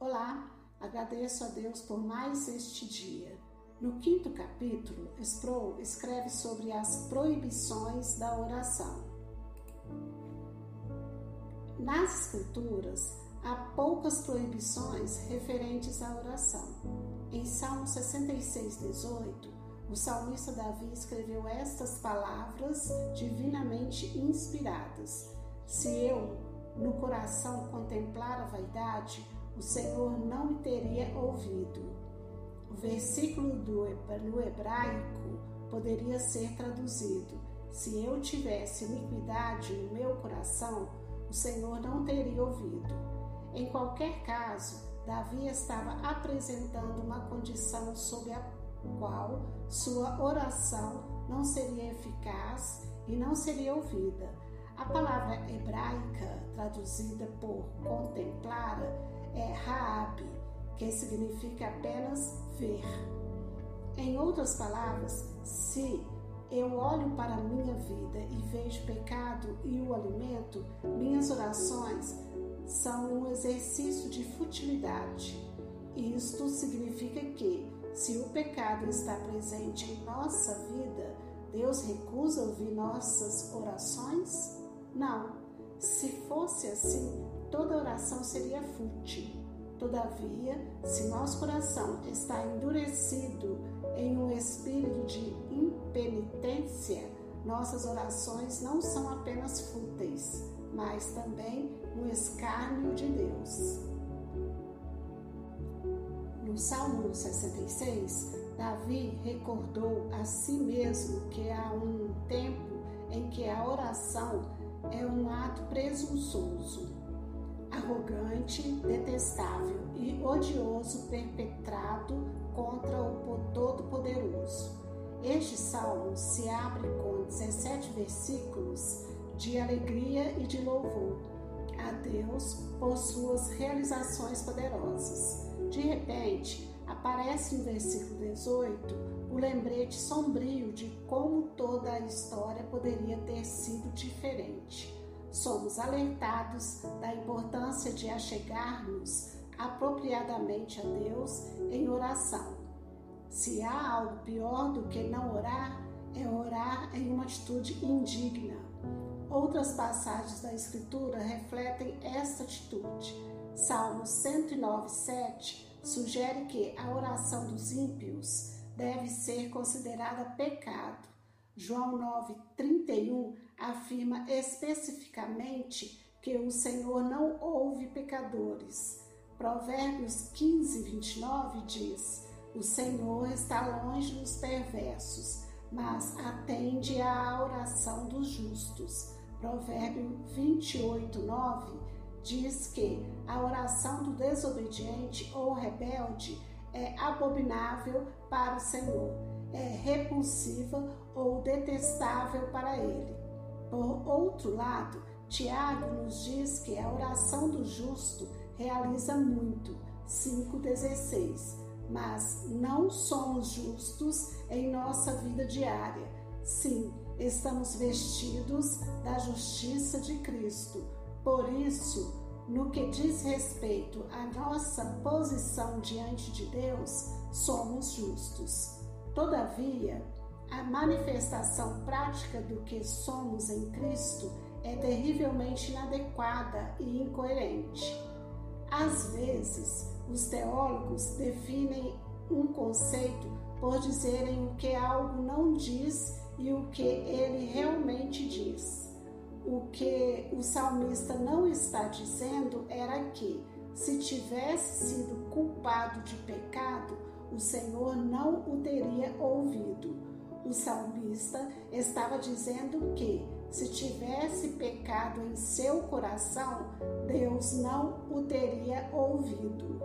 Olá, agradeço a Deus por mais este dia. No quinto capítulo, Sproul escreve sobre as proibições da oração. Nas Escrituras, há poucas proibições referentes à oração. Em Salmo 66, 18, o salmista Davi escreveu estas palavras divinamente inspiradas: Se eu, no coração, contemplar a vaidade, o Senhor não me teria ouvido. O versículo no hebraico poderia ser traduzido: Se eu tivesse iniquidade no meu coração, o Senhor não teria ouvido. Em qualquer caso, Davi estava apresentando uma condição sob a qual sua oração não seria eficaz e não seria ouvida. A palavra hebraica traduzida por contemplar é Raab, que significa apenas ver. Em outras palavras, se eu olho para a minha vida e vejo pecado e o alimento, minhas orações são um exercício de futilidade. Isto significa que, se o pecado está presente em nossa vida, Deus recusa ouvir nossas orações? Não. Se fosse assim, toda oração seria fútil. Todavia, se nosso coração está endurecido em um espírito de impenitência, nossas orações não são apenas fúteis, mas também um escárnio de Deus. No Salmo 66, Davi recordou a si mesmo que há um tempo em que a oração é um ato presunçoso arrogante, detestável e odioso perpetrado contra o Todo-Poderoso. Este salmo se abre com 17 versículos de alegria e de louvor a Deus por suas realizações poderosas. De repente, aparece no versículo 18 o lembrete sombrio de como toda a história poderia ter sido diferente somos alertados da importância de achegar-nos apropriadamente a Deus em oração. Se há algo pior do que não orar, é orar em uma atitude indigna. Outras passagens da Escritura refletem esta atitude. Salmo 109, 7 sugere que a oração dos ímpios deve ser considerada pecado. João 9, 31 afirma especificamente que o Senhor não ouve pecadores. Provérbios 15, 29 diz: O Senhor está longe dos perversos, mas atende à oração dos justos. Provérbio 28, 9 diz que a oração do desobediente ou rebelde é abominável para o Senhor, é repulsiva ou detestável para ele. Por outro lado, Tiago nos diz que a oração do justo realiza muito, 5,16, mas não somos justos em nossa vida diária. Sim, estamos vestidos da justiça de Cristo. Por isso, no que diz respeito à nossa posição diante de Deus, somos justos. Todavia, a manifestação prática do que somos em Cristo é terrivelmente inadequada e incoerente. Às vezes, os teólogos definem um conceito por dizerem o que algo não diz e o que ele realmente diz. O que o salmista não está dizendo era que, se tivesse sido culpado de pecado, o Senhor não o teria ouvido o salmista estava dizendo que, se tivesse pecado em seu coração, Deus não o teria ouvido.